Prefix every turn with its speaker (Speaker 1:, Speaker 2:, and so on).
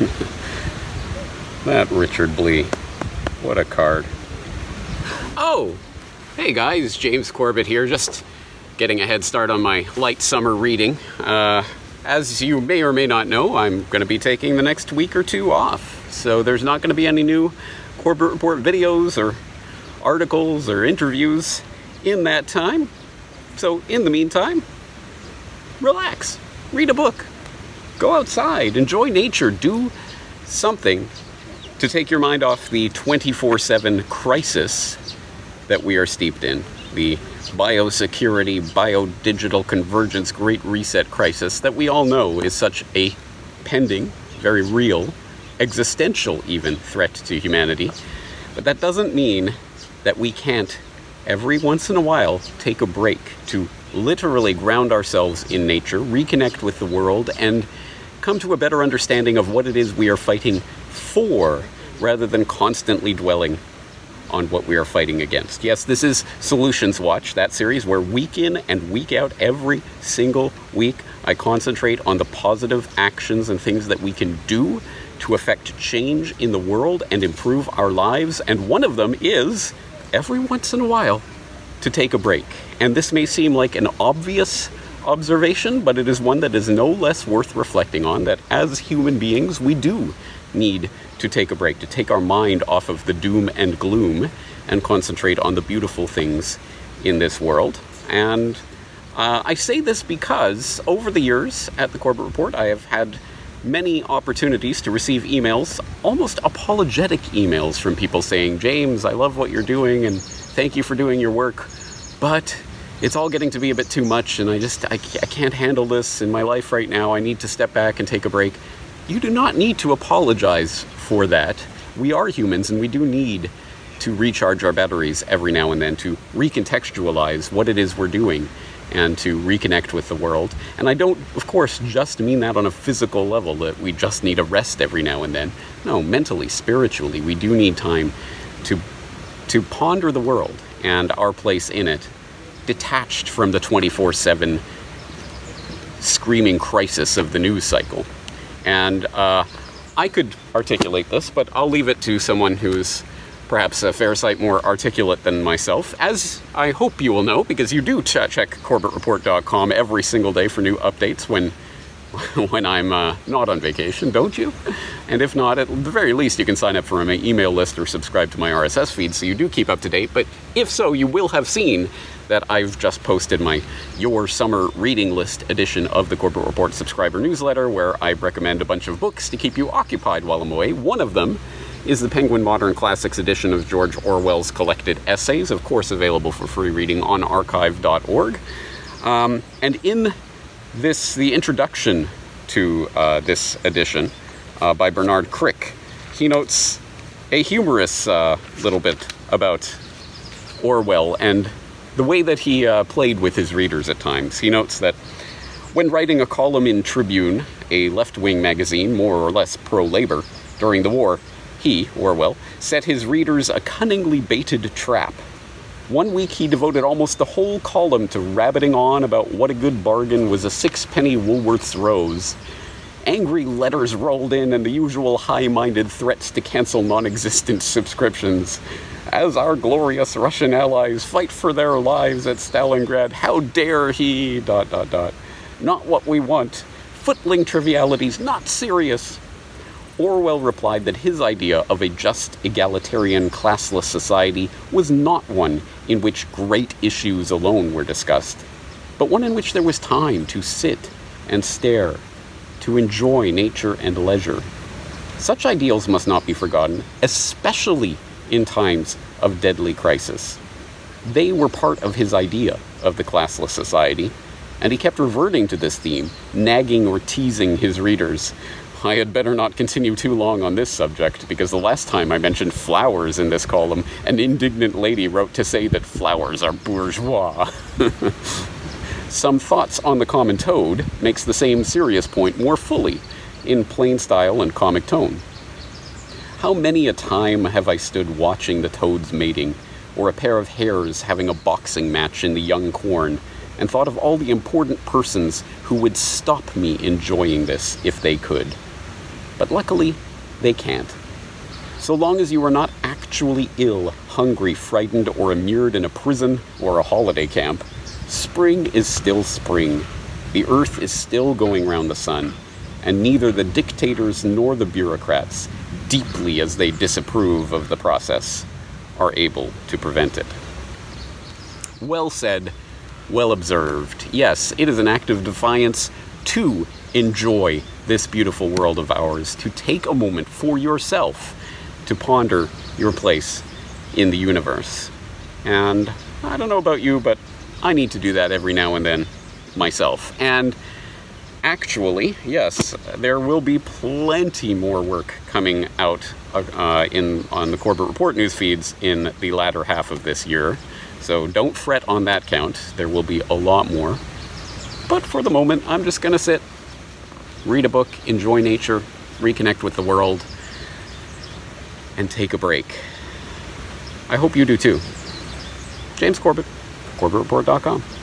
Speaker 1: that Eric Blair. What a card. Oh, hey guys, James Corbett here, just getting a head start on my light summer reading. Uh, as you may or may not know, I'm going to be taking the next week or two off, so there's not going to be any new Corbett Report videos or articles or interviews in that time. So, in the meantime, relax, read a book, go outside, enjoy nature, do something to take your mind off the 24 7 crisis that we are steeped in. The biosecurity, bio-digital convergence, great reset crisis that we all know is such a pending, very real, existential even threat to humanity. But that doesn't mean that we can't every once in a while take a break to literally ground ourselves in nature, reconnect with the world, and come to a better understanding of what it is we are fighting for rather than constantly dwelling on what we are fighting against. Yes, this is Solutions Watch, that series where week in and week out, every single week, I concentrate on the positive actions and things that we can do to affect change in the world and improve our lives. And one of them is every once in a while to take a break. And this may seem like an obvious observation, but it is one that is no less worth reflecting on that as human beings, we do need to take a break, to take our mind off of the doom and gloom and concentrate on the beautiful things in this world. And uh, I say this because over the years at the Corbett Report, I have had many opportunities to receive emails, almost apologetic emails from people saying, James, I love what you're doing and thank you for doing your work, but it's all getting to be a bit too much and I just, I, I can't handle this in my life right now. I need to step back and take a break. You do not need to apologize for that. We are humans and we do need to recharge our batteries every now and then to recontextualize what it is we're doing and to reconnect with the world. And I don't, of course, just mean that on a physical level, that we just need a rest every now and then. No, mentally, spiritually, we do need time to, to ponder the world and our place in it, detached from the 24 7 screaming crisis of the news cycle. And uh, I could articulate this, but I'll leave it to someone who's perhaps a fair sight more articulate than myself, as I hope you will know, because you do ch- check CorbettReport.com every single day for new updates when when I'm uh, not on vacation, don't you? And if not, at the very least, you can sign up for my email list or subscribe to my RSS feed so you do keep up to date. But if so, you will have seen that I've just posted my Your Summer Reading List edition of the Corbett Report subscriber newsletter, where I recommend a bunch of books to keep you occupied while I'm away. One of them is the Penguin Modern Classics edition of George Orwell's collected essays, of course, available for free reading on archive.org. Um, and in this the introduction to uh, this edition uh, by Bernard Crick. He notes a humorous uh, little bit about Orwell and the way that he uh, played with his readers at times. He notes that when writing a column in Tribune, a left wing magazine more or less pro labor, during the war, he, Orwell, set his readers a cunningly baited trap one week he devoted almost the whole column to rabbiting on about what a good bargain was a sixpenny Woolworth's rose. Angry letters rolled in and the usual high minded threats to cancel non existent subscriptions. As our glorious Russian allies fight for their lives at Stalingrad, how dare he? Dot, dot, dot. Not what we want. Footling trivialities, not serious. Orwell replied that his idea of a just, egalitarian, classless society was not one in which great issues alone were discussed, but one in which there was time to sit and stare, to enjoy nature and leisure. Such ideals must not be forgotten, especially in times of deadly crisis. They were part of his idea of the classless society, and he kept reverting to this theme, nagging or teasing his readers I had better not continue too long on this subject, because the last time I mentioned flowers in this column, an indignant lady wrote to say that flowers are bourgeois. Some thoughts on the common toad makes the same serious point more fully, in plain style and comic tone. How many a time have I stood watching the toads mating, or a pair of hares having a boxing match in the young corn, and thought of all the important persons who would stop me enjoying this if they could. But luckily, they can't. So long as you are not actually ill, hungry, frightened, or immured in a prison or a holiday camp, spring is still spring. The earth is still going round the sun, and neither the dictators nor the bureaucrats, deeply as they disapprove of the process, are able to prevent it. Well said, well observed. Yes, it is an act of defiance to enjoy this beautiful world of ours, to take a moment for yourself to ponder your place in the universe. And I don't know about you, but I need to do that every now and then myself. And actually, yes, there will be plenty more work coming out uh, in on the Corbett Report news feeds in the latter half of this year. So don't fret on that count. There will be a lot more. But for the moment, I'm just going to sit, read a book, enjoy nature, reconnect with the world, and take a break. I hope you do too. James Corbett, CorbettReport.com.